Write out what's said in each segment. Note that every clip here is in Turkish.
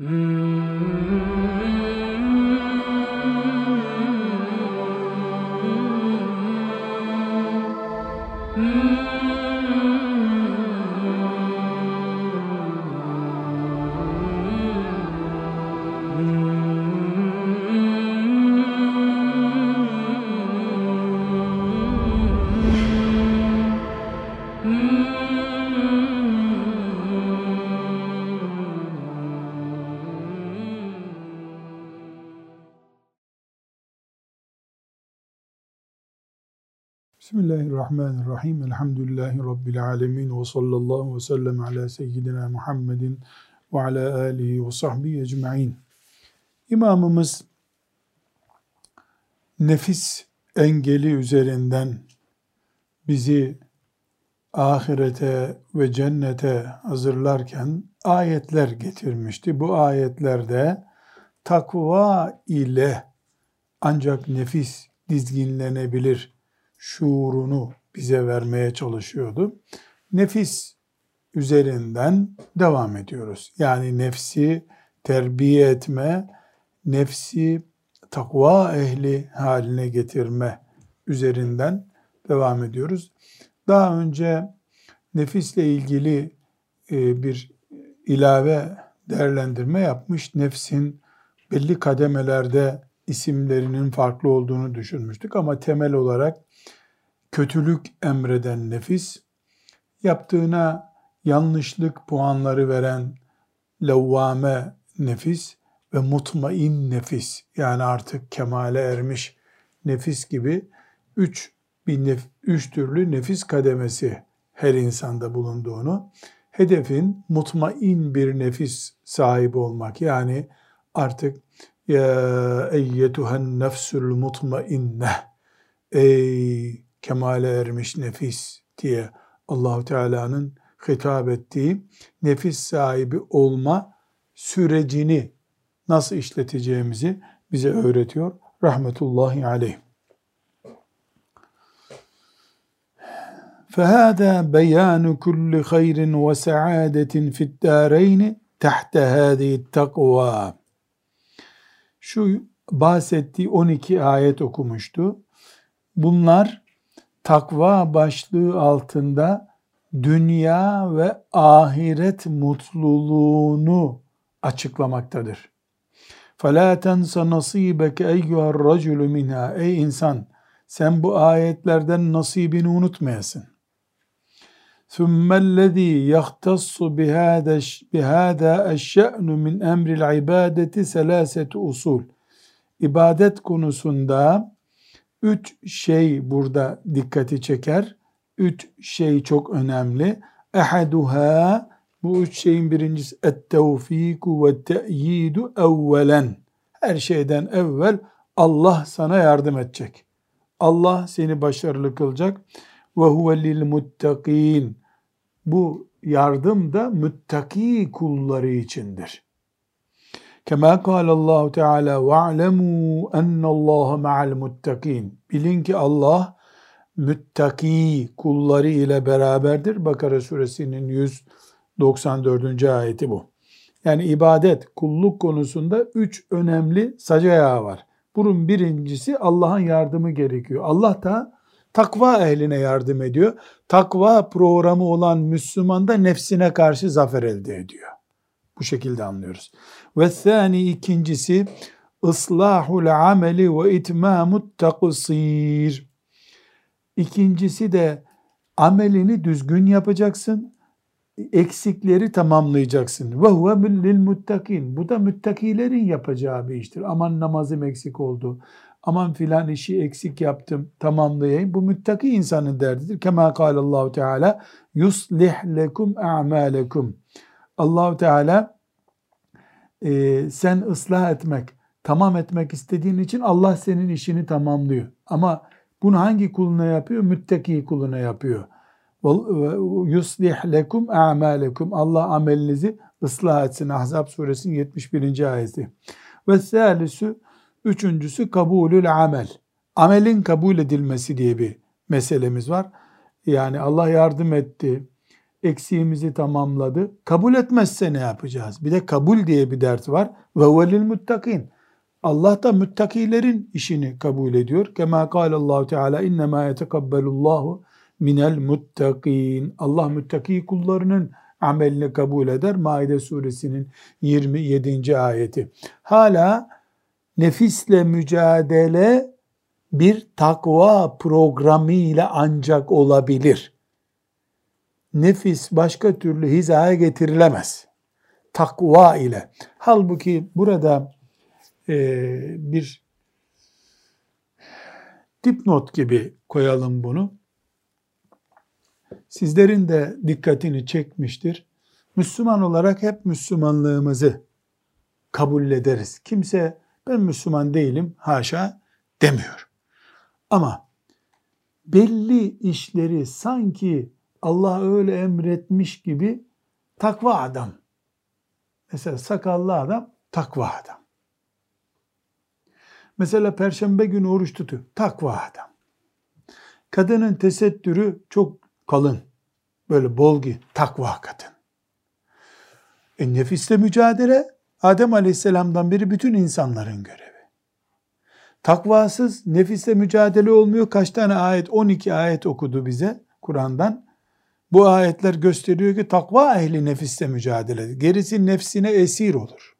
Mm-hmm. Bismillahirrahmanirrahim. Elhamdülillahi Rabbil alemin. Ve sallallahu ve sellem ala seyyidina Muhammedin ve ala alihi ve sahbihi ecma'in. İmamımız nefis engeli üzerinden bizi ahirete ve cennete hazırlarken ayetler getirmişti. Bu ayetlerde takva ile ancak nefis dizginlenebilir şuurunu bize vermeye çalışıyordu. Nefis üzerinden devam ediyoruz. Yani nefsi terbiye etme, nefsi takva ehli haline getirme üzerinden devam ediyoruz. Daha önce nefisle ilgili e, bir ilave değerlendirme yapmış. Nefsin belli kademelerde isimlerinin farklı olduğunu düşünmüştük ama temel olarak kötülük emreden nefis, yaptığına yanlışlık puanları veren levvame nefis ve mutmain nefis yani artık kemale ermiş nefis gibi üç, bir nef, üç türlü nefis kademesi her insanda bulunduğunu, hedefin mutmain bir nefis sahibi olmak yani artık ya eyyetuhen nefsül mutmainne ey kemale ermiş nefis diye Allahu Teala'nın hitap ettiği nefis sahibi olma sürecini nasıl işleteceğimizi bize öğretiyor. Rahmetullahi aleyh. فهذا بيان كل خير وسعادة في الدارين تحت هذه التقوى. Şu bahsettiği 12 ayet okumuştu. Bunlar takva başlığı altında dünya ve ahiret mutluluğunu açıklamaktadır. فَلَا تَنْسَ نَصِيبَكَ اَيُّهَا الرَّجُلُ مِنْهَا Ey insan sen bu ayetlerden nasibini unutmayasın. ثُمَّ الَّذ۪ي يَخْتَصُّ بِهَذَا الشَّأْنُ مِنْ اَمْرِ الْعِبَادَةِ سَلَاسَةُ usul. İbadet konusunda Üç şey burada dikkati çeker. Üç şey çok önemli. Ehaduha bu üç şeyin birincisi et-tevfiku ve te'yidu evvelen. Her şeyden evvel Allah sana yardım edecek. Allah seni başarılı kılacak. Ve huve lil muttakin. Bu yardım da müttaki kulları içindir. Kema kâlallahu Teala ve'lemû ennallâhe ma'al muttakin. Bilin ki Allah müttaki kulları ile beraberdir. Bakara suresinin 194. ayeti bu. Yani ibadet, kulluk konusunda üç önemli sac ayağı var. Bunun birincisi Allah'ın yardımı gerekiyor. Allah da takva ehline yardım ediyor. Takva programı olan Müslüman da nefsine karşı zafer elde ediyor. Bu şekilde anlıyoruz. Ve thani ikincisi ıslahul ameli ve itmamut taksir. İkincisi de amelini düzgün yapacaksın, eksikleri tamamlayacaksın. Ve huve lil muttakin. Bu da müttakilerin yapacağı bir iştir. Aman namazım eksik oldu. Aman filan işi eksik yaptım, tamamlayayım. Bu müttaki insanın derdidir. Kema kâlallahu teala yuslih lekum a'malekum. Allahu Teala e, sen ıslah etmek, tamam etmek istediğin için Allah senin işini tamamlıyor. Ama bunu hangi kuluna yapıyor? Müttaki kuluna yapıyor. Yuslih lekum a'malekum. Allah amelinizi ıslah etsin. Ahzab suresinin 71. ayeti. Ve salisu üçüncüsü kabulül amel. Amelin kabul edilmesi diye bir meselemiz var. Yani Allah yardım etti, eksiğimizi tamamladı. Kabul etmezse ne yapacağız? Bir de kabul diye bir dert var. Ve velil muttakin. Allah da müttakilerin işini kabul ediyor. Kema kâlallahu teâlâ innemâ yetekabbalullahu minel muttakin. Allah müttaki kullarının amelini kabul eder. Maide suresinin 27. ayeti. Hala nefisle mücadele bir takva programı ile ancak olabilir. Nefis başka türlü hizaya getirilemez. Takva ile. Halbuki burada e, bir dipnot gibi koyalım bunu. Sizlerin de dikkatini çekmiştir. Müslüman olarak hep Müslümanlığımızı kabul ederiz. Kimse ben Müslüman değilim haşa demiyor. Ama belli işleri sanki Allah öyle emretmiş gibi takva adam. Mesela sakallı adam takva adam. Mesela perşembe günü oruç tutuyor. Takva adam. Kadının tesettürü çok kalın. Böyle bol giy. Takva kadın. E nefisle mücadele Adem Aleyhisselam'dan beri bütün insanların görevi. Takvasız nefisle mücadele olmuyor. Kaç tane ayet? 12 ayet okudu bize Kur'an'dan. Bu ayetler gösteriyor ki takva ehli nefisle mücadele. Gerisi nefsine esir olur.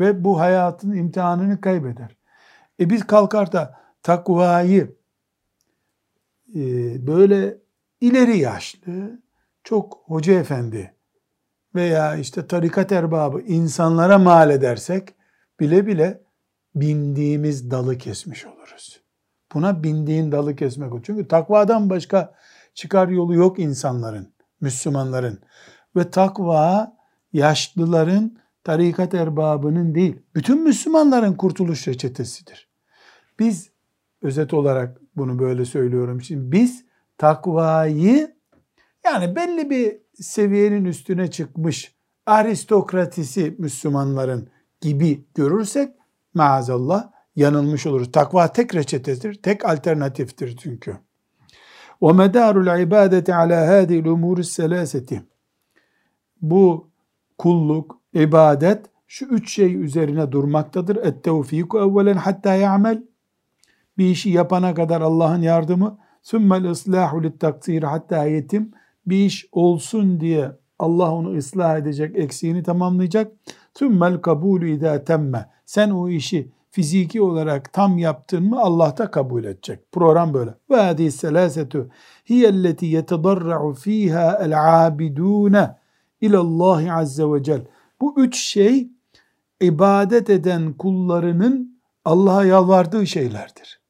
Ve bu hayatın imtihanını kaybeder. E biz kalkar da takvayı e, böyle ileri yaşlı, çok hoca efendi veya işte tarikat erbabı insanlara mal edersek bile bile bindiğimiz dalı kesmiş oluruz. Buna bindiğin dalı kesmek o. Çünkü takvadan başka çıkar yolu yok insanların, Müslümanların. Ve takva yaşlıların, tarikat erbabının değil, bütün Müslümanların kurtuluş reçetesidir. Biz, özet olarak bunu böyle söylüyorum. Şimdi biz takvayı, yani belli bir seviyenin üstüne çıkmış aristokratisi Müslümanların gibi görürsek, maazallah yanılmış oluruz. Takva tek reçetedir, tek alternatiftir çünkü. وَمَدَارُ الْعِبَادَةِ عَلَى هَذِي الْاُمُورِ السَّلَاسَةِ Bu kulluk, ibadet şu üç şey üzerine durmaktadır. اَتْتَوْف۪يكُ اَوَّلًا hatta ya'mel Bir işi yapana kadar Allah'ın yardımı. ثُمَّ الْاِصْلَاحُ لِلْتَقْصِيرِ hatta yetim bir iş olsun diye Allah onu ıslah edecek, eksiğini tamamlayacak. Tümmel kabulü idâ temme. Sen o işi fiziki olarak tam yaptın mı Allah da kabul edecek. Program böyle. Ve hadi selasetü hiyelleti yetedarra'u fiha el abidune ilallahi azze ve cel. Bu üç şey ibadet eden kullarının Allah'a yalvardığı şeylerdir.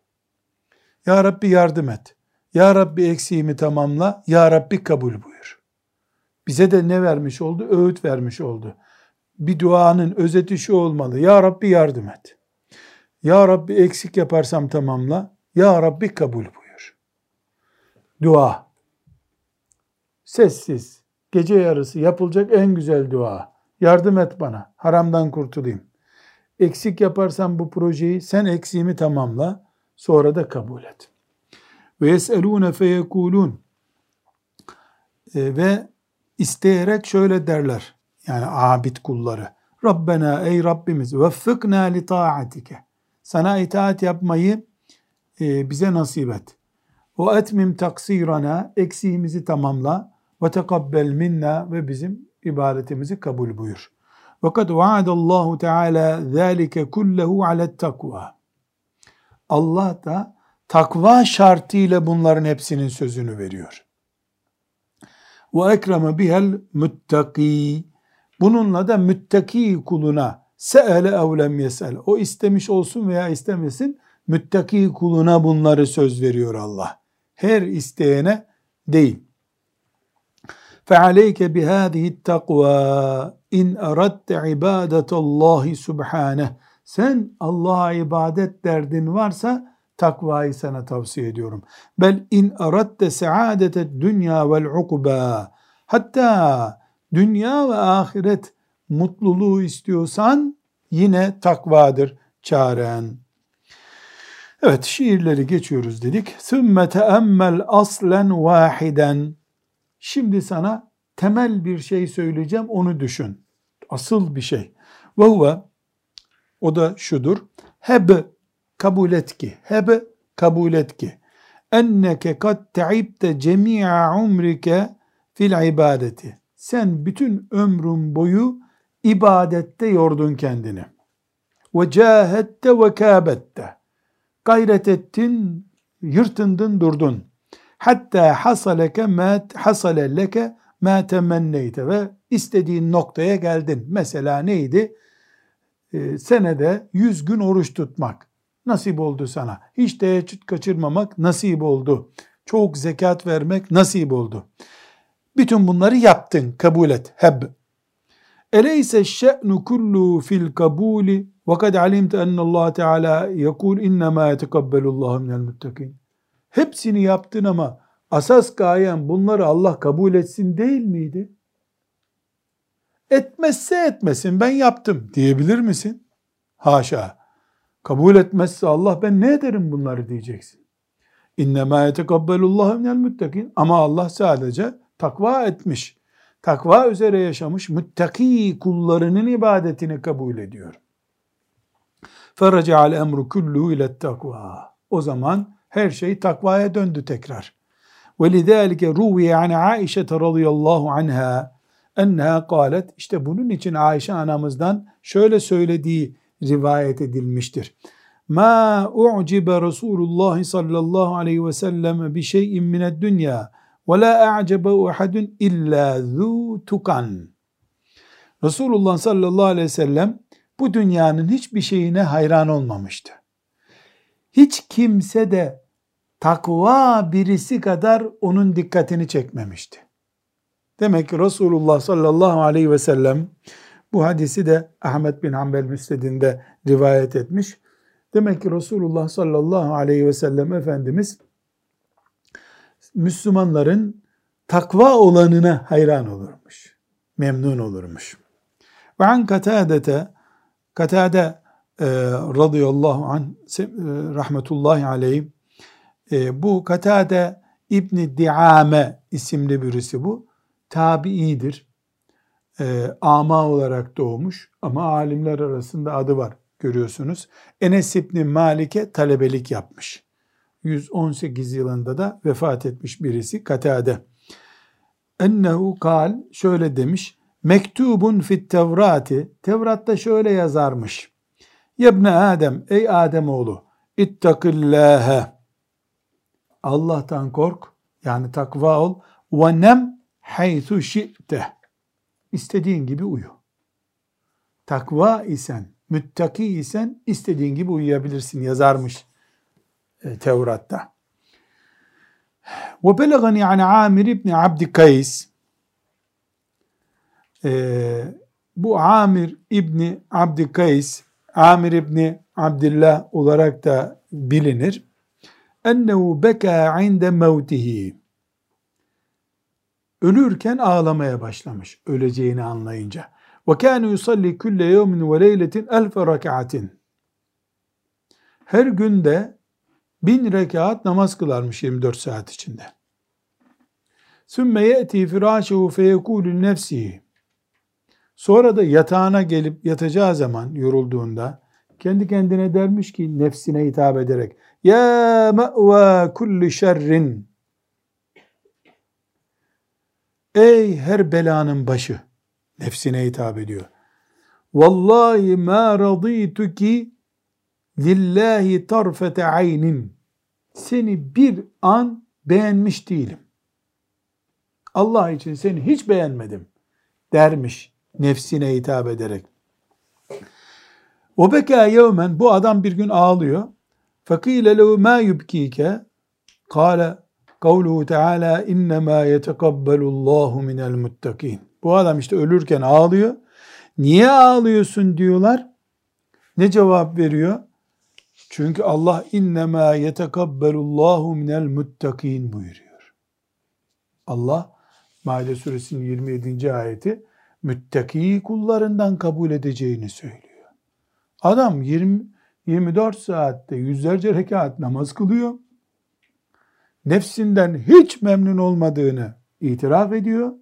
Ya Rabbi yardım et. Ya Rabbi eksiğimi tamamla. Ya Rabbi kabul buyur. Bize de ne vermiş oldu? Öğüt vermiş oldu. Bir duanın özeti şu olmalı. Ya Rabbi yardım et. Ya Rabbi eksik yaparsam tamamla. Ya Rabbi kabul buyur. Dua. Sessiz. Gece yarısı yapılacak en güzel dua. Yardım et bana. Haramdan kurtulayım. Eksik yaparsam bu projeyi sen eksiğimi tamamla. Sonra da kabul et. Ve yeselûne feyekulûn. E, ve isteyerek şöyle derler. Yani abid kulları. Rabbena ey Rabbimiz veffıkna li taatike sana itaat yapmayı e, bize nasip et. Ve etmim taksirana, eksiğimizi tamamla. Ve tekabbel minna ve bizim ibadetimizi kabul buyur. Ve kad vaadallahu teala zâlike kullehu alet takva. Allah da takva şartıyla bunların hepsinin sözünü veriyor. Ve ekreme bihel muttaki. Bununla da müttaki kuluna Se'ele evlem yesel. O istemiş olsun veya istemesin müttaki kuluna bunları söz veriyor Allah. Her isteyene değil. فَعَلَيْكَ بِهَذِهِ التَّقْوَى اِنْ اَرَدْتَ عِبَادَةَ اللّٰهِ سُبْحَانَهِ Sen Allah'a ibadet derdin varsa takvayı sana tavsiye ediyorum. Bel in aradte saadete dünya vel ukba hatta dünya ve ahiret mutluluğu istiyorsan yine takvadır çaren. Evet şiirleri geçiyoruz dedik. Sümme teemmel aslen vahiden. Şimdi sana temel bir şey söyleyeceğim onu düşün. Asıl bir şey. Ve huve o da şudur. Heb kabul et ki. Heb kabul et ki. Enneke kad te'ibte cemi'a umrike fil ibadeti. Sen bütün ömrün boyu ibadette yordun kendini. Ve cahette ve kâbette. Gayret ettin, yırtındın, durdun. Hatta hasaleke ma hasale leke ma temenneyte ve istediğin noktaya geldin. Mesela neydi? Ee, senede 100 gün oruç tutmak nasip oldu sana. Hiç teheccüd kaçırmamak nasip oldu. Çok zekat vermek nasip oldu. Bütün bunları yaptın, kabul et. Heb. Eleyse şe'nu kullu fil kabuli ve kad alimte ennallah Teala yekul innema yetekabbalullahu minel muttakin. Hepsini yaptın ama asas gayen bunları Allah kabul etsin değil miydi? Etmezse etmesin ben yaptım diyebilir misin? Haşa. Kabul etmezse Allah ben ne ederim bunları diyeceksin. İnnemâ yetekabbalullahu minel muttakin. Ama Allah sadece takva etmiş, takva üzere yaşamış müttaki kullarının ibadetini kabul ediyor. فَرَجَعَ الْاَمْرُ كُلُّهُ ile takva. O zaman her şey takvaya döndü tekrar. وَلِذَٰلِكَ رُوِيَ عَنْ عَائِشَةَ رَضِيَ اللّٰهُ عَنْهَا enneha kalet işte bunun için Ayşe anamızdan şöyle söylediği rivayet edilmiştir. Ma u'cibe Resulullah sallallahu aleyhi ve sellem bi şeyin mined dünya ve la a'cebehu ahadun illa zu tukan. Resulullah sallallahu aleyhi ve sellem bu dünyanın hiçbir şeyine hayran olmamıştı. Hiç kimse de takva birisi kadar onun dikkatini çekmemişti. Demek ki Resulullah sallallahu aleyhi ve sellem bu hadisi de Ahmet bin Hanbel Müsned'inde rivayet etmiş. Demek ki Resulullah sallallahu aleyhi ve sellem Efendimiz Müslümanların takva olanına hayran olurmuş. Memnun olurmuş. Ve an katadete Katade e, radıyallahu anh e, rahmetullahi aleyh e, bu Katade İbni Diame isimli birisi bu. Tabi'idir. E, ama olarak doğmuş ama alimler arasında adı var görüyorsunuz. Enes İbni Malik'e talebelik yapmış. 118 yılında da vefat etmiş birisi Katade. Ennehu kal şöyle demiş. Mektubun fit Tevrati Tevrat'ta şöyle yazarmış. Yebne Adem ey Adem oğlu ittakillâhe Allah'tan kork yani takva ol ve nem haythu şi'te istediğin gibi uyu. Takva isen, müttaki isen istediğin gibi uyuyabilirsin yazarmış e, Tevrat'ta. Belagani an Amir ibn Abd Kays e, bu Amir İbni Abd Kays Amir İbni Abdullah olarak da bilinir. Ennehu beka inde mevtihi ölürken ağlamaya başlamış öleceğini anlayınca. Yusalli külle yevmin ve leyletin elfe rekaatin. Her günde bin rekat namaz kılarmış 24 saat içinde. Sümme ye'ti firâşehu feyekûlü nefsihi. Sonra da yatağına gelip yatacağı zaman yorulduğunda kendi kendine dermiş ki nefsine hitap ederek Ya me've kulli şerrin Ey her belanın başı nefsine hitap ediyor. Vallahi ma raditu ki lillahi tarfete aynin seni bir an beğenmiş değilim. Allah için seni hiç beğenmedim dermiş nefsine hitap ederek. O beka yevmen bu adam bir gün ağlıyor. Fakile lehu ma yubkike kâle kavluhu teala innemâ yetekabbalullahu minel muttakin. Bu adam işte ölürken ağlıyor. Niye ağlıyorsun diyorlar. Ne cevap veriyor? Çünkü Allah innemâ yetekabbalullahu minel muttakin buyuruyor. Allah Maide suresinin 27. ayeti müttaki kullarından kabul edeceğini söylüyor. Adam 20, 24 saatte yüzlerce rekat namaz kılıyor. Nefsinden hiç memnun olmadığını itiraf ediyor.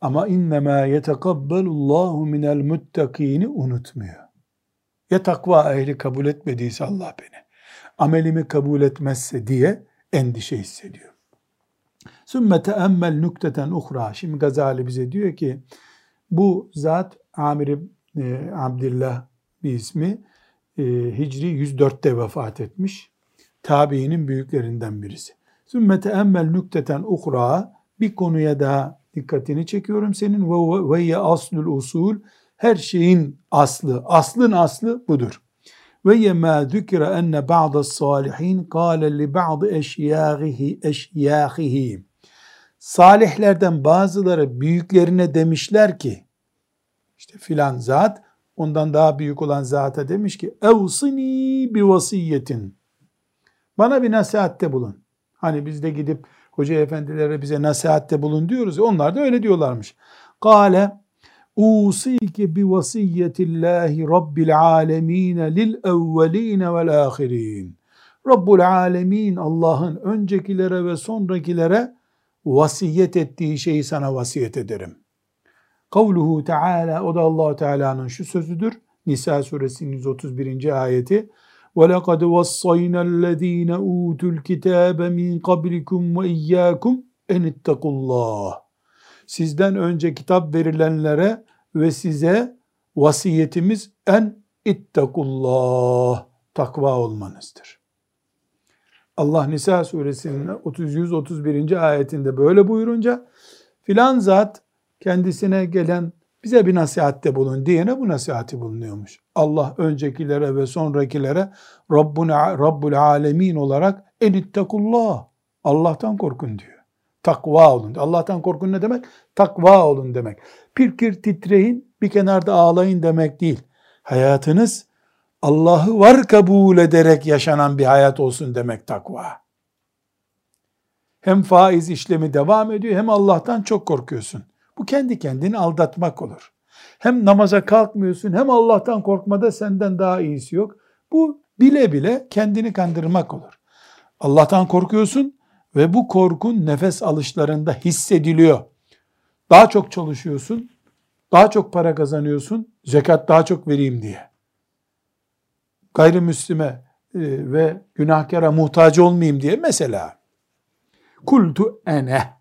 Ama innema yetekabbalullahu minel muttakini unutmuyor. Ya takva ehli kabul etmediyse Allah beni, amelimi kabul etmezse diye endişe hissediyor. Sümme teemmel nükteten uhra. Şimdi Gazali bize diyor ki bu zat Amir e, Abdillah bir ismi e, Hicri 104'te vefat etmiş. Tabiinin büyüklerinden birisi. Sümme teemmel nükteten uhra bir konuya daha dikkatini çekiyorum senin ve ve ye aslul usul her şeyin aslı aslın aslı budur. Ve ye ma zükre enne ba'd salihin kâle li ba'd eşyâhihi eşyâhihi salihlerden bazıları büyüklerine demişler ki işte filan zat ondan daha büyük olan zata demiş ki evsini bi vasiyetin bana bir nasihatte bulun. Hani biz de gidip hoca efendilere bize nasihatte bulun diyoruz. Onlar da öyle diyorlarmış. Kale usike bi vasiyetillahi rabbil alemin lil evvelin vel ahirin. Rabbul alemin Allah'ın öncekilere ve sonrakilere vasiyet ettiği şeyi sana vasiyet ederim. Kavluhu Teala o da Allah Teala'nın şu sözüdür. Nisa suresinin 131. ayeti. وَلَقَدْ وَصَّيْنَا الَّذ۪ينَ اُوتُوا الْكِتَابَ مِنْ قَبْلِكُمْ وَاِيَّاكُمْ اَنِ اتَّقُوا اللّٰهِ Sizden önce kitap verilenlere ve size vasiyetimiz en ittakullah takva olmanızdır. Allah Nisa suresinin 131. ayetinde böyle buyurunca filan zat kendisine gelen bize bir nasihatte bulun diyene bu nasihati bulunuyormuş. Allah öncekilere ve sonrakilere Rabbuna, Rabbul Alemin olarak enittekullah Allah'tan korkun diyor. Takva olun. Allah'tan korkun ne demek? Takva olun demek. Pirkir titreyin, bir kenarda ağlayın demek değil. Hayatınız Allah'ı var kabul ederek yaşanan bir hayat olsun demek takva. Hem faiz işlemi devam ediyor hem Allah'tan çok korkuyorsun. Bu kendi kendini aldatmak olur. Hem namaza kalkmıyorsun hem Allah'tan korkmada senden daha iyisi yok. Bu bile bile kendini kandırmak olur. Allah'tan korkuyorsun ve bu korkun nefes alışlarında hissediliyor. Daha çok çalışıyorsun, daha çok para kazanıyorsun, zekat daha çok vereyim diye. Gayrimüslime e, ve günahkara muhtaç olmayayım diye mesela. Kultu ene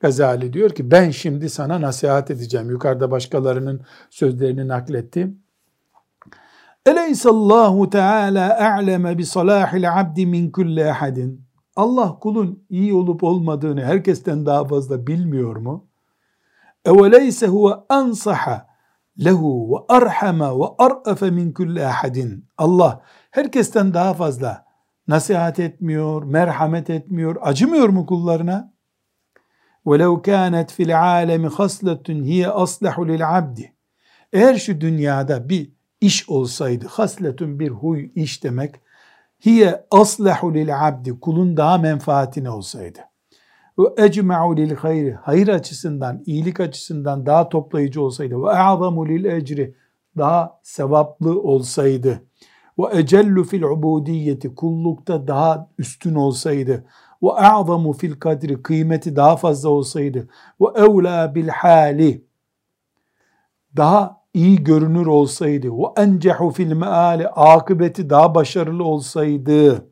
Gazali diyor ki ben şimdi sana nasihat edeceğim. Yukarıda başkalarının sözlerini naklettim. Eleysallahu Teala a'leme bi salahil abdi min kulli ahadin. Allah kulun iyi olup olmadığını herkesten daha fazla bilmiyor mu? Eveleyse huve ansaha lehu ve arhama ve ar'afe min kulli ahadin. Allah herkesten daha fazla nasihat etmiyor, merhamet etmiyor, acımıyor mu kullarına? وَلَوْ كَانَتْ فِي الْعَالَمِ خَصْلَةٌ هِيَ أَصْلَحُ لِلْعَبْدِ Eğer şu dünyada bir iş olsaydı, hasletun bir huy, iş demek, hiye aslahu lil abdi, kulun daha menfaatine olsaydı. Ve ecma'u lil hayri, hayır açısından, iyilik açısından daha toplayıcı olsaydı. Ve a'zamu lil ecri, daha sevaplı olsaydı. Ve ecellu fil ubudiyeti, kullukta daha üstün olsaydı ve a'zamu fil kadri kıymeti daha fazla olsaydı ve evla bil hali daha iyi görünür olsaydı ve encehu fil meali akıbeti daha başarılı olsaydı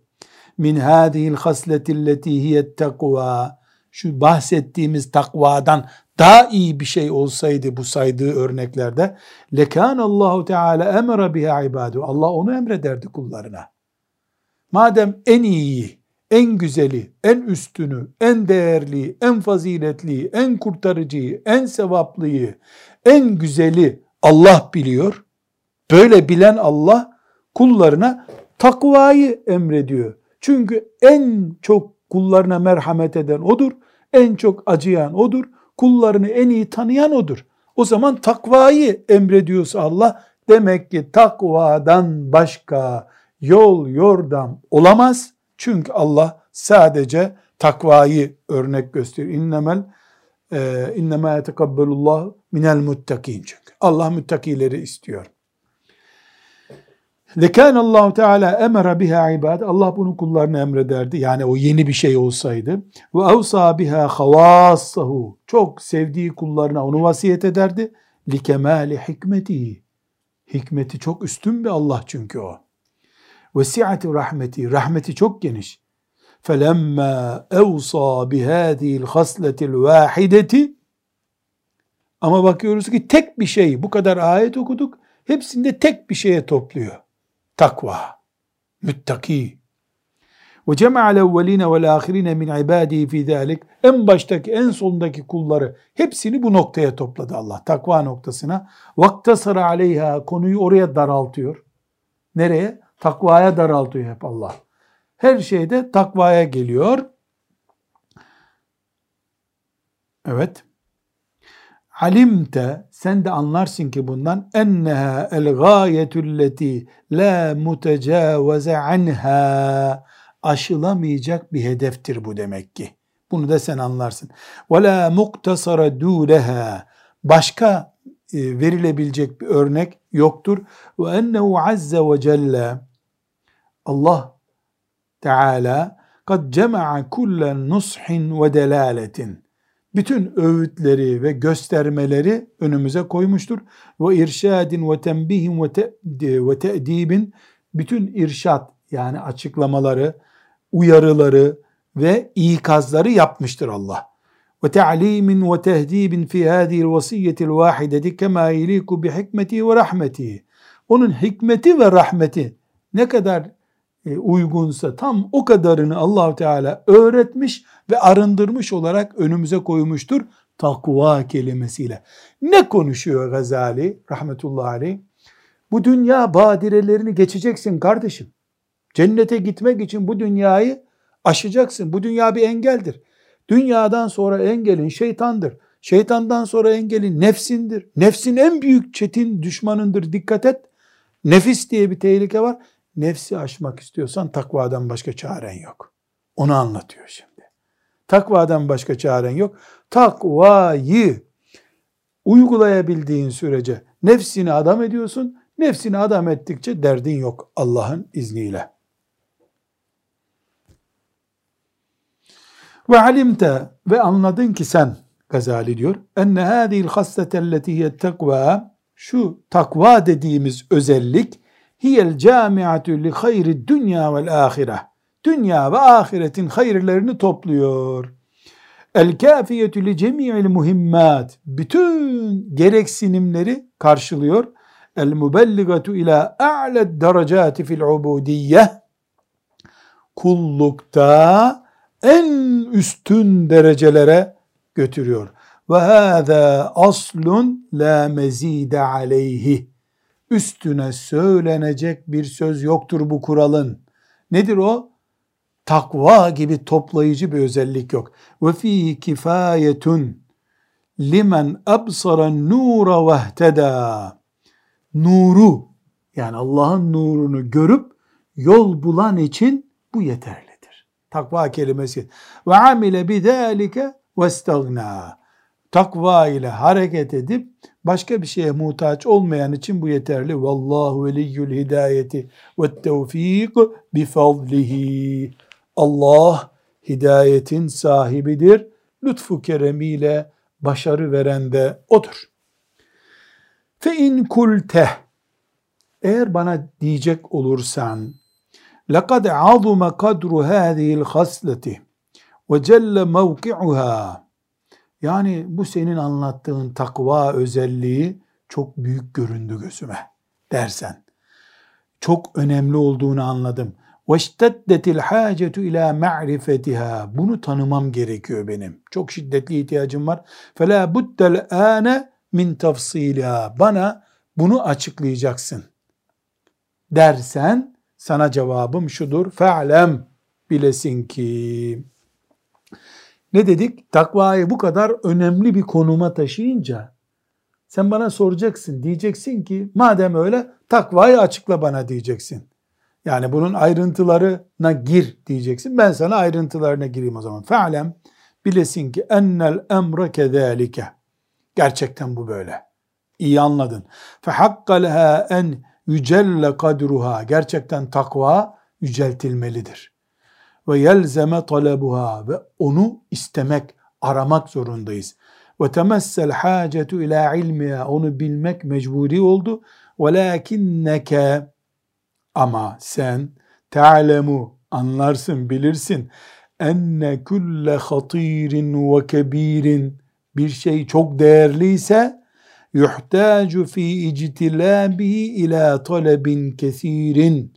min hadihil hasletilleti hiyet takva şu bahsettiğimiz takvadan daha iyi bir şey olsaydı bu saydığı örneklerde lekan Allahu Teala emre biha ibadu. Allah onu emrederdi kullarına. Madem en iyiyi en güzeli, en üstünü, en değerli, en faziletli, en kurtarıcıyı, en sevaplıyı, en güzeli Allah biliyor. Böyle bilen Allah kullarına takvayı emrediyor. Çünkü en çok kullarına merhamet eden odur, en çok acıyan odur, kullarını en iyi tanıyan odur. O zaman takvayı emrediyorsa Allah demek ki takvadan başka yol yordam olamaz çünkü Allah sadece takvayı örnek gösteriyor. İnnemel e, innema yetekabbalullah minel muttakin çünkü. Allah muttakileri istiyor. Lekâne Allahu Teala emere biha ibad. Allah bunu kullarına emrederdi. Yani o yeni bir şey olsaydı. Ve evsa biha havassahu. Çok sevdiği kullarına onu vasiyet ederdi. Li kemali hikmetihi. Hikmeti çok üstün bir Allah çünkü o. Si'ati rahmeti. Rahmeti çok geniş. Felemma evsa bihâzîl hasletil vâhideti ama bakıyoruz ki tek bir şey, bu kadar ayet okuduk, hepsinde tek bir şeye topluyor. Takva, müttaki. Evveline vel ahirine min ibadihi fi zalik. En baştaki, en sondaki kulları hepsini bu noktaya topladı Allah. Takva noktasına. Vaktasara aleyha konuyu oraya daraltıyor. Nereye? Takvaya daraltıyor hep Allah. Her şeyde takvaya geliyor. Evet. Alimte sen de anlarsın ki bundan enneha el gayetulleti la mutecaveze anha aşılamayacak bir hedeftir bu demek ki. Bunu da sen anlarsın. Ve la muktasara duleha başka verilebilecek bir örnek yoktur. Ve ennehu azze ve celle Allah Teala kad cema'a kullen nushin ve delaletin bütün öğütleri ve göstermeleri önümüze koymuştur. Ve irşadin ve tembihin te, ve te'dibin bütün irşat yani açıklamaları, uyarıları ve ikazları yapmıştır Allah. Fi hadihi vasiyetil vahideti kema iliku bi hikmeti ve rahmeti. Onun hikmeti ve rahmeti ne kadar e, uygunsa tam o kadarını Allahu Teala öğretmiş ve arındırmış olarak önümüze koymuştur takva kelimesiyle. Ne konuşuyor Gazali rahmetullahi aleyh? Bu dünya badirelerini geçeceksin kardeşim. Cennete gitmek için bu dünyayı aşacaksın. Bu dünya bir engeldir. Dünyadan sonra engelin şeytandır. Şeytandan sonra engelin nefsindir. Nefsin en büyük çetin düşmanındır. Dikkat et. Nefis diye bir tehlike var. Nefsi aşmak istiyorsan takvadan başka çaren yok. Onu anlatıyor şimdi. Takvadan başka çaren yok. Takvayı uygulayabildiğin sürece nefsini adam ediyorsun. Nefsini adam ettikçe derdin yok Allah'ın izniyle. Ve alimte ve anladın ki sen Gazali diyor. Enne hâzîl hasletelleti takva şu takva dediğimiz özellik hiyel camiatü li hayri dünya vel ahire. Dünya ve ahiretin hayırlarını topluyor. El kafiyetü li cemi'il muhimmat. Bütün gereksinimleri karşılıyor. El mubelligatu ila a'led derecati fil ubudiyye. Kullukta en üstün derecelere götürüyor. Ve hâzâ aslun la mezide aleyhi üstüne söylenecek bir söz yoktur bu kuralın. Nedir o? Takva gibi toplayıcı bir özellik yok. Ve fi kifayetun limen absara nura vehteda. Nuru yani Allah'ın nurunu görüp yol bulan için bu yeterlidir. Takva kelimesi. Ve amile bidalike ve takva ile hareket edip başka bir şeye muhtaç olmayan için bu yeterli. Vallahu veliyyül hidayeti ve tevfik bi fadlihi. Allah hidayetin sahibidir. Lütfu keremiyle başarı veren de odur. Fe in kulte eğer bana diyecek olursan لَقَدْ عَظُمَ قَدْرُ هَذِهِ الْخَسْلَةِ وَجَلَّ مَوْقِعُهَا yani bu senin anlattığın takva özelliği çok büyük göründü gözüme dersen. Çok önemli olduğunu anladım. وَاشْتَدَّتِ الْحَاجَةُ ila مَعْرِفَتِهَا Bunu tanımam gerekiyor benim. Çok şiddetli ihtiyacım var. فَلَا بُدَّ الْآنَ min تَفْصِيلِهَا Bana bunu açıklayacaksın. Dersen sana cevabım şudur. Fe'lem bilesin ki. Ne dedik? Takvayı bu kadar önemli bir konuma taşıyınca sen bana soracaksın. Diyeceksin ki madem öyle takvayı açıkla bana diyeceksin. Yani bunun ayrıntılarına gir diyeceksin. Ben sana ayrıntılarına gireyim o zaman. Fe'lem bilesin ki ennel emre kezalike. Gerçekten bu böyle. İyi anladın. Fe hakka leha en yücelle kadruha. Gerçekten takva yüceltilmelidir. Ve yelzeme talebuha ve onu istemek, aramak zorundayız. Ve temessel hacetu ila ilmiha. Onu bilmek mecburi oldu. Velakinneke ama sen ta'lemu anlarsın, bilirsin enne kulle hatirin ve kebirin bir şey çok değerliyse yuhtacu fi ictilabihi ila talebin kesirin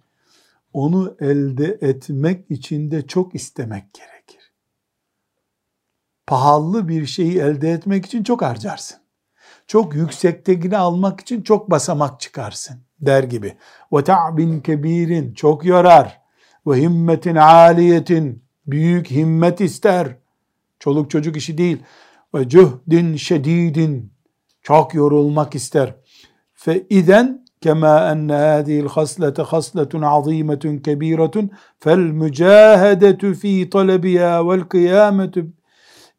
onu elde etmek için de çok istemek gerekir. Pahalı bir şeyi elde etmek için çok harcarsın. Çok yüksektekini almak için çok basamak çıkarsın der gibi. Ve ta'bin kebirin çok yorar. Ve himmetin aliyetin büyük himmet ister. Çoluk çocuk işi değil. Ve cühdin şedidin çok yorulmak ister. Fe iden kema enne hadihi'l haslete hasletun azimetun kebiretun fel mücahedetu fi talebiha vel kıyametu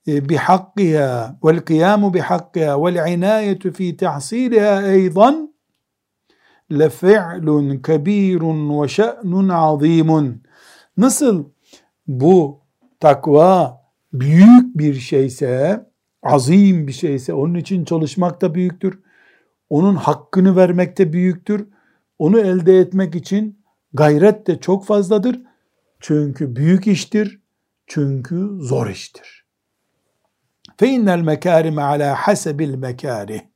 بحقها والقيام بحقها والعناية في تحصيلها أيضا لفعل كبير وشأن عظيم Nasıl bu takva büyük bir şeyse, azim bir şeyse onun için çalışmak da büyüktür. Onun hakkını vermek de büyüktür. Onu elde etmek için gayret de çok fazladır. Çünkü büyük iştir. Çünkü zor iştir. İnnel mekarime ala hasebil mekari.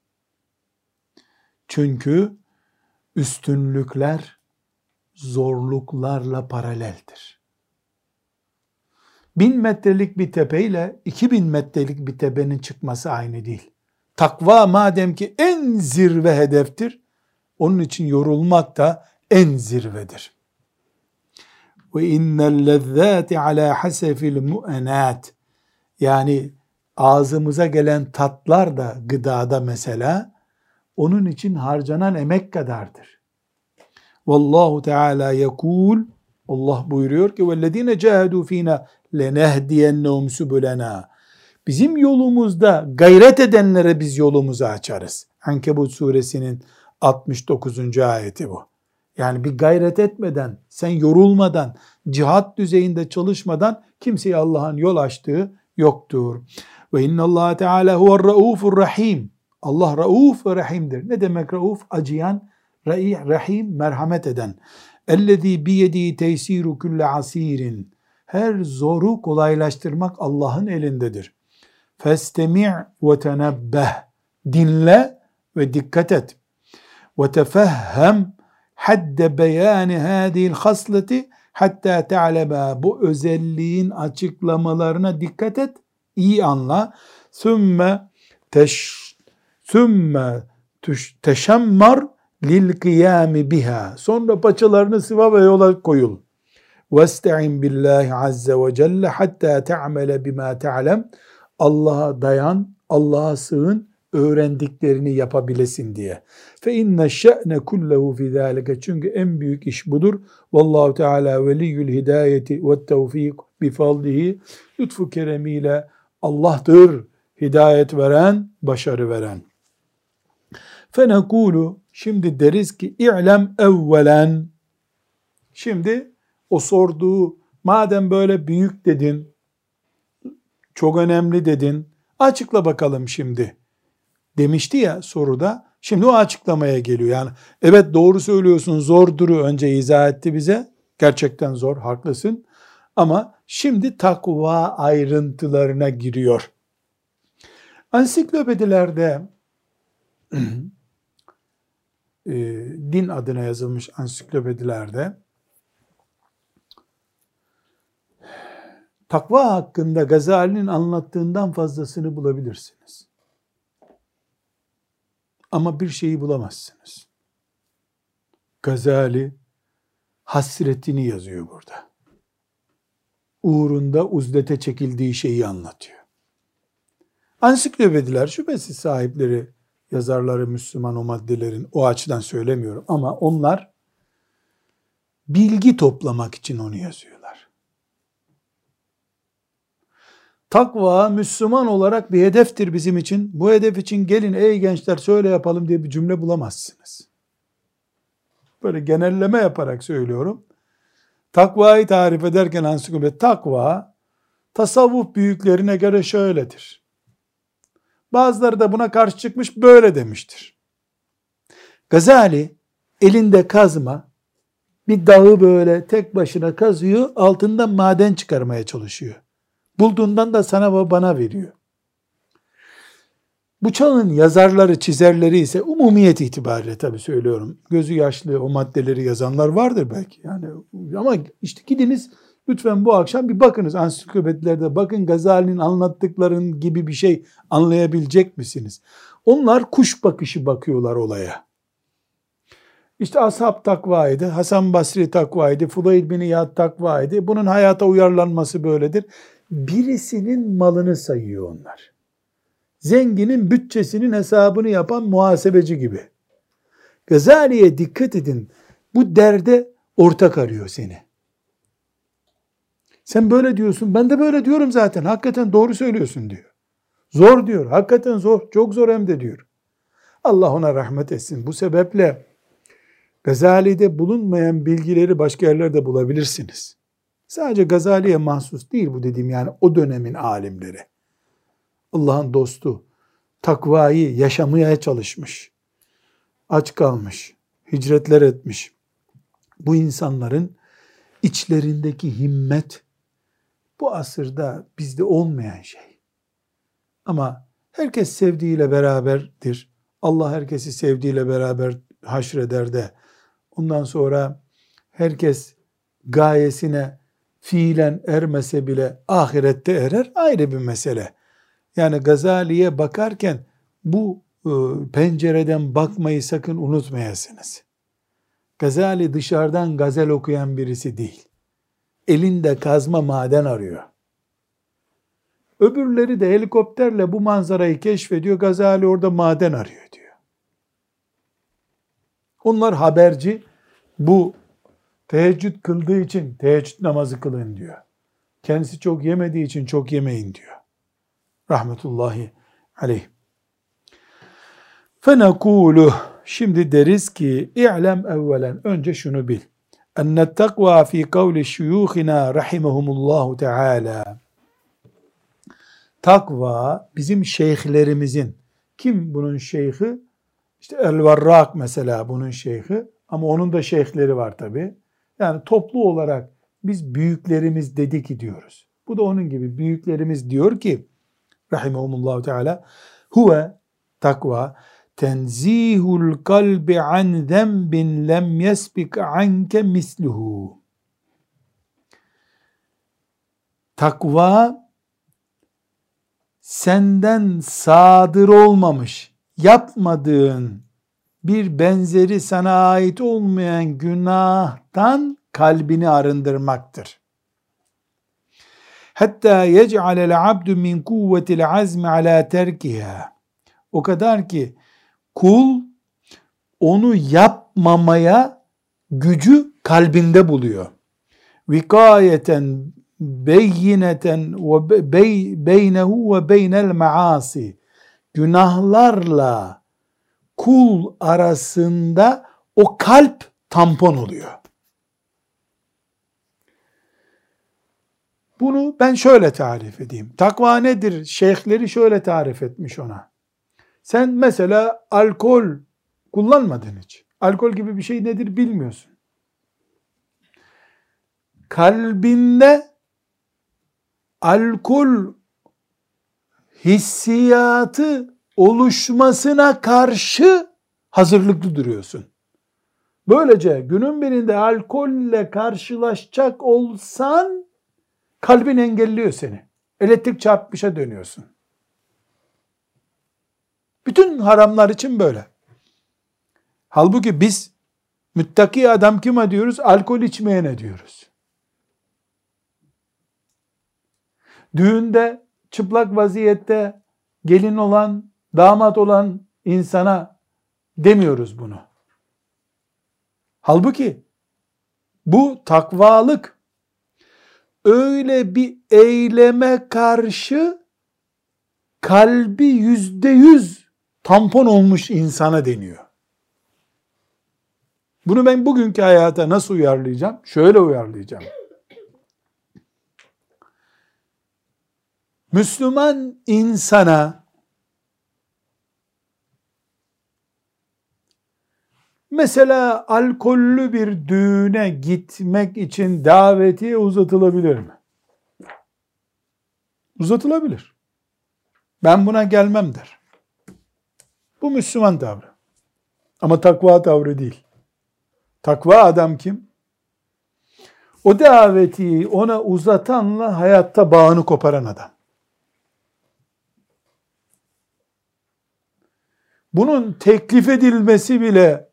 Çünkü üstünlükler zorluklarla paraleldir. Bin metrelik bir tepeyle iki bin metrelik bir tepenin çıkması aynı değil. Takva madem ki en zirve hedeftir, onun için yorulmak da en zirvedir. Ve innel lezzati ala hasefil mu'enat yani ağzımıza gelen tatlar da gıdada mesela onun için harcanan emek kadardır. Vallahu Teala yekul Allah buyuruyor ki vellezine cahadu fina lenehdiyennehum subulena. Bizim yolumuzda gayret edenlere biz yolumuzu açarız. Ankebut suresinin 69. ayeti bu. Yani bir gayret etmeden, sen yorulmadan, cihat düzeyinde çalışmadan kimseye Allah'ın yol açtığı yoktur. Ve innallahu teala huver raufur rahim. Allah rauf ve rahimdir. Ne demek rauf? Acıyan, rahim, merhamet eden. Ellezî biyedî teysiru külle asirin. Her zoru kolaylaştırmak Allah'ın elindedir. Festemi' ve tenebbeh. Dinle ve dikkat et. Ve tefehhem hadde beyani hadil hasleti hatta te'lema bu özelliğin açıklamalarına dikkat et, iyi anla. Sümme teş sümme teşemmar lil kıyami biha. Sonra paçalarını sıva ve yola koyul. Vesta'in billahi azze ve celle hatta te'mele bima te'lem. Allah'a dayan, Allah'a sığın, öğrendiklerini yapabilesin diye. Fe inne şe'ne kullehu fi zalike. Çünkü en büyük iş budur. Vallahu Teala veliyyül hidayeti ve tevfik bi fadlihi. Lütfu keremiyle Allah'tır hidayet veren, başarı veren. Fenekulu şimdi deriz ki i'lem evvelen şimdi o sorduğu madem böyle büyük dedin çok önemli dedin açıkla bakalım şimdi. demişti ya soruda. Şimdi o açıklamaya geliyor. Yani evet doğru söylüyorsun zordur önce izah etti bize. Gerçekten zor haklısın. Ama şimdi takva ayrıntılarına giriyor. Ansiklopedilerde e, din adına yazılmış ansiklopedilerde takva hakkında Gazali'nin anlattığından fazlasını bulabilirsiniz. Ama bir şeyi bulamazsınız. Gazali hasretini yazıyor burada. Uğrunda uzlete çekildiği şeyi anlatıyor. Ansiklopediler şüphesiz sahipleri yazarları Müslüman o maddelerin o açıdan söylemiyorum ama onlar bilgi toplamak için onu yazıyorlar. Takva Müslüman olarak bir hedeftir bizim için. Bu hedef için gelin ey gençler şöyle yapalım diye bir cümle bulamazsınız. böyle genelleme yaparak söylüyorum. Takvayı tarif ederken ansiklopedi takva tasavvuf büyüklerine göre şöyledir. Bazıları da buna karşı çıkmış böyle demiştir. Gazali elinde kazma bir dağı böyle tek başına kazıyor altından maden çıkarmaya çalışıyor. Bulduğundan da sana ve bana veriyor. Bu çağın yazarları, çizerleri ise umumiyet itibariyle tabi söylüyorum. Gözü yaşlı o maddeleri yazanlar vardır belki. Yani ama işte gidiniz lütfen bu akşam bir bakınız ansiklopedilerde bakın Gazali'nin anlattıkların gibi bir şey anlayabilecek misiniz? Onlar kuş bakışı bakıyorlar olaya. İşte ashab takvaydı, Hasan Basri takvaydı, Fudayl bin İyad takvaydı. Bunun hayata uyarlanması böyledir. Birisinin malını sayıyor onlar. Zenginin bütçesinin hesabını yapan muhasebeci gibi. Gazali'ye dikkat edin. Bu derde ortak arıyor seni. Sen böyle diyorsun. Ben de böyle diyorum zaten. Hakikaten doğru söylüyorsun diyor. Zor diyor. Hakikaten zor. Çok zor hem de diyor. Allah ona rahmet etsin. Bu sebeple Gazali'de bulunmayan bilgileri başka yerlerde bulabilirsiniz. Sadece Gazali'ye mahsus değil bu dediğim yani o dönemin alimleri. Allah'ın dostu, takvayı yaşamaya çalışmış, aç kalmış, hicretler etmiş. Bu insanların içlerindeki himmet bu asırda bizde olmayan şey. Ama herkes sevdiğiyle beraberdir. Allah herkesi sevdiğiyle beraber haşreder de ondan sonra herkes gayesine fiilen ermese bile ahirette erer ayrı bir mesele. Yani Gazali'ye bakarken bu e, pencereden bakmayı sakın unutmayasınız. Gazali dışarıdan gazel okuyan birisi değil. Elinde kazma maden arıyor. Öbürleri de helikopterle bu manzarayı keşfediyor. Gazali orada maden arıyor diyor. Onlar haberci. Bu teheccüd kıldığı için teheccüd namazı kılın diyor. Kendisi çok yemediği için çok yemeyin diyor. Rahmetullahi aleyh. Fenekulu şimdi deriz ki i'lem evvelen önce şunu bil. Enne takva fi kavli şuyuhina rahimehumullahu teala. Takva bizim şeyhlerimizin kim bunun şeyhi? İşte El-Varrak mesela bunun şeyhi ama onun da şeyhleri var tabi. Yani toplu olarak biz büyüklerimiz dedik diyoruz. Bu da onun gibi büyüklerimiz diyor ki rahimahumullahu teala huve takva tenzihul kalbi an zenbin lem yesbik anke misluhu. Takva senden sadır olmamış, yapmadığın bir benzeri sana ait olmayan günahtan kalbini arındırmaktır. Hatta yec'alel abdu min kuvvetil azmi ala terkiha. O kadar ki kul onu yapmamaya gücü kalbinde buluyor. Vikayeten beyineten ve beynehu ve beynel maasi. Günahlarla kul arasında o kalp tampon oluyor. Bunu ben şöyle tarif edeyim. Takva nedir? Şeyhleri şöyle tarif etmiş ona. Sen mesela alkol kullanmadın hiç. Alkol gibi bir şey nedir bilmiyorsun. Kalbinde alkol hissiyatı oluşmasına karşı hazırlıklı duruyorsun. Böylece günün birinde alkolle karşılaşacak olsan kalbin engelliyor seni. Elektrik çarpmışa dönüyorsun. Bütün haramlar için böyle. Halbuki biz müttaki adam kime diyoruz? Alkol içmeyene diyoruz. Düğünde çıplak vaziyette gelin olan, damat olan insana demiyoruz bunu. Halbuki bu takvalık öyle bir eyleme karşı kalbi yüzde yüz tampon olmuş insana deniyor. Bunu ben bugünkü hayata nasıl uyarlayacağım? Şöyle uyarlayacağım. Müslüman insana mesela alkollü bir düğüne gitmek için davetiye uzatılabilir mi? Uzatılabilir. Ben buna gelmem der. Bu Müslüman tavrı. Ama takva tavrı değil. Takva adam kim? O daveti ona uzatanla hayatta bağını koparan adam. Bunun teklif edilmesi bile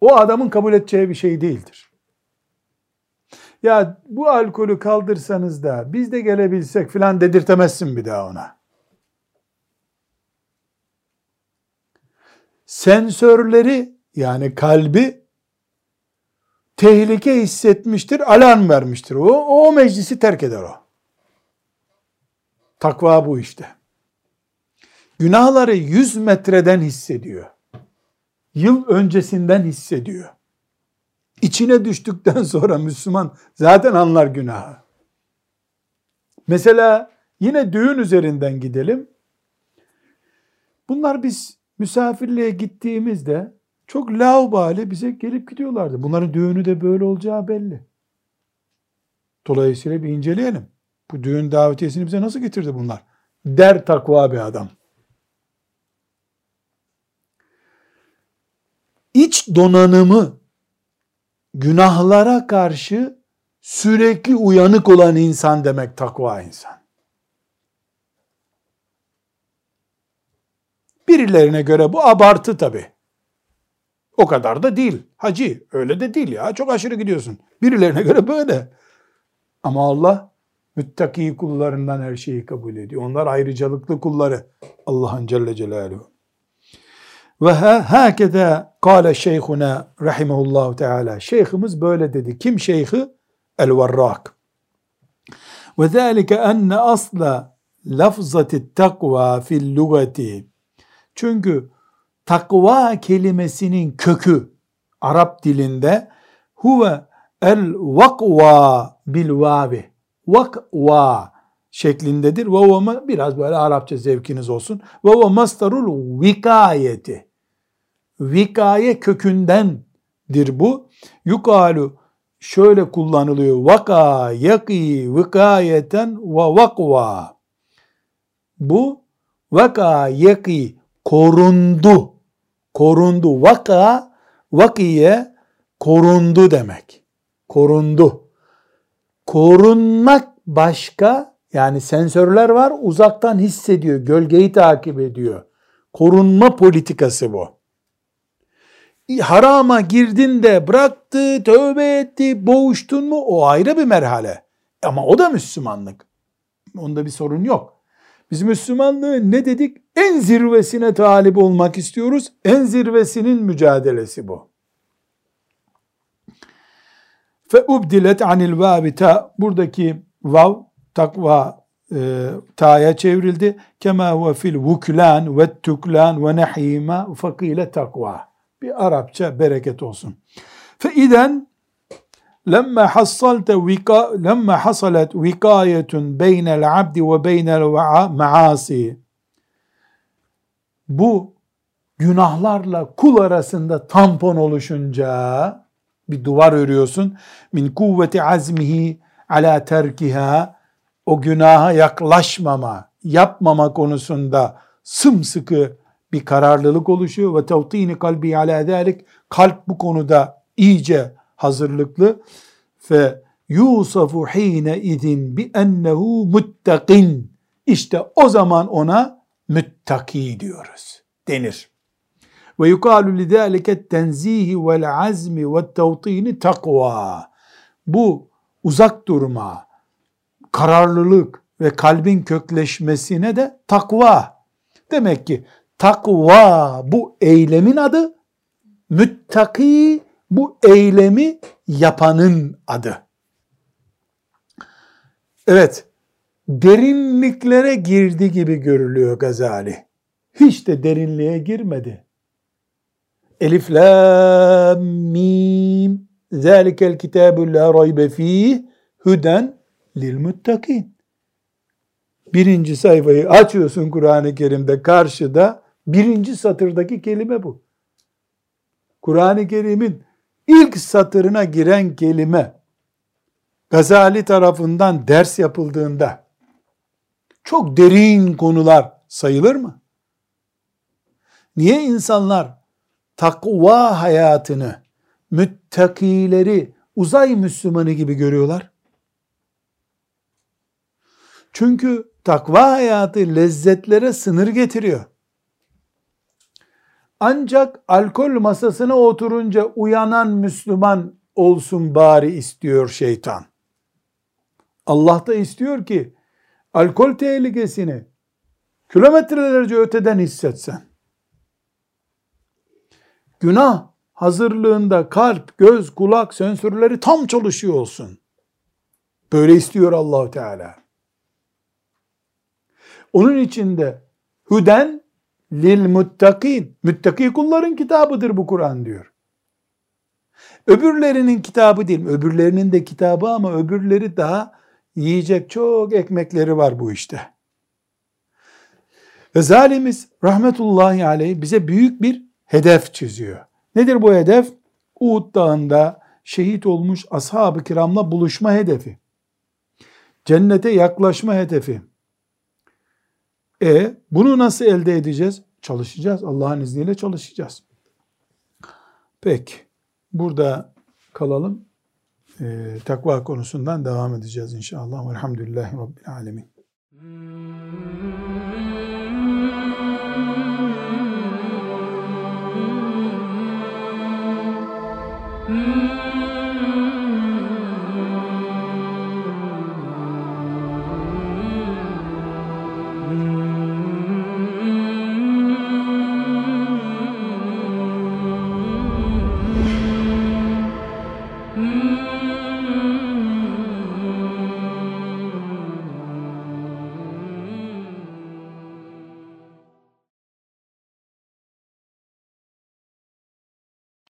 o adamın kabul edeceği bir şey değildir. Ya bu alkolü kaldırsanız da biz de gelebilsek filan dedirtemezsin bir daha ona. Sensörleri yani kalbi tehlike hissetmiştir, alarm vermiştir. O, o meclisi terk eder o. Takva bu işte. Günahları 100 metreden hissediyor. Yıl öncesinden hissediyor. İçine düştükten sonra Müslüman zaten anlar günahı. Mesela yine düğün üzerinden gidelim. Bunlar biz misafirliğe gittiğimizde çok laubali bize gelip gidiyorlardı. Bunların düğünü de böyle olacağı belli. Dolayısıyla bir inceleyelim. Bu düğün davetiyesini bize nasıl getirdi bunlar? Der takva bir adam. İç donanımı günahlara karşı sürekli uyanık olan insan demek takva insan. Birilerine göre bu abartı tabi. O kadar da değil. Hacı öyle de değil ya. Çok aşırı gidiyorsun. Birilerine göre böyle. Ama Allah müttaki kullarından her şeyi kabul ediyor. Onlar ayrıcalıklı kulları. Allah'ın Celle Celaluhu. Ve hakeza kâle şeyhuna rahimahullahu teala. Şeyhimiz böyle dedi. Kim şeyhi? El-Varrak. Ve zâlike enne asla lafzati takva fil lugati. Çünkü takva kelimesinin kökü Arap dilinde huve el vakva bil vavi. Vakva şeklindedir. Ve biraz böyle Arapça zevkiniz olsun. Ve o mastarul vikayeti vikaye kökündendir bu. Yukalu şöyle kullanılıyor. Vaka, yaki, vikayeten ve vakva. Bu vaka, yaki, korundu. Korundu. Vaka, vakiye, korundu demek. Korundu. Korunmak başka, yani sensörler var, uzaktan hissediyor, gölgeyi takip ediyor. Korunma politikası bu harama girdin de bıraktı, tövbe etti, boğuştun mu o ayrı bir merhale. Ama o da Müslümanlık. Onda bir sorun yok. Biz Müslümanlığı ne dedik? En zirvesine talip olmak istiyoruz. En zirvesinin mücadelesi bu. Fe ubdilet anil vavi ta buradaki vav takva e, ta'ya çevrildi. Kema huve fil vuklan ve tuklan ve nehima fakile takva. Bir Arapça bereket olsun. Fe iden lemma hassalte vika lemma hasalet vikayetun beynel abdi ve beynel maasi bu günahlarla kul arasında tampon oluşunca bir duvar örüyorsun. Min kuvveti azmihi ala terkiha o günaha yaklaşmama, yapmama konusunda sımsıkı bir kararlılık oluşuyor ve tevtini kalbi ala zalik kalp bu konuda iyice hazırlıklı ve yusafu hine idin bi ennehu muttakin işte o zaman ona müttaki diyoruz denir. Ve yukalu lidâlike tenzihi vel azmi ve tevtini takva. Bu uzak durma, kararlılık ve kalbin kökleşmesine de takva. Demek ki Takva bu eylemin adı, müttaki bu eylemi yapanın adı. Evet, derinliklere girdi gibi görülüyor Gazali. Hiç de derinliğe girmedi. Elif lam mim zalikel kitabu la raybe fih huden lil muttakin. Birinci sayfayı açıyorsun Kur'an-ı Kerim'de karşıda birinci satırdaki kelime bu. Kur'an-ı Kerim'in ilk satırına giren kelime Gazali tarafından ders yapıldığında çok derin konular sayılır mı? Niye insanlar takva hayatını, müttakileri uzay Müslümanı gibi görüyorlar? Çünkü takva hayatı lezzetlere sınır getiriyor. Ancak alkol masasına oturunca uyanan Müslüman olsun bari istiyor şeytan. Allah da istiyor ki alkol tehlikesini kilometrelerce öteden hissetsen. Günah hazırlığında kalp, göz, kulak sensörleri tam çalışıyor olsun. Böyle istiyor Allahu Teala. Onun içinde hüden lil muttakin. Müttaki kulların kitabıdır bu Kur'an diyor. Öbürlerinin kitabı değil. Öbürlerinin de kitabı ama öbürleri daha yiyecek çok ekmekleri var bu işte. Ve zalimiz rahmetullahi aleyh bize büyük bir hedef çiziyor. Nedir bu hedef? Uhud dağında şehit olmuş ashab-ı kiramla buluşma hedefi. Cennete yaklaşma hedefi. E bunu nasıl elde edeceğiz? Çalışacağız. Allah'ın izniyle çalışacağız. Peki. Burada kalalım. Ee, takva konusundan devam edeceğiz inşallah. Velhamdülillahi Rabbil Alemin. Mm-hmm.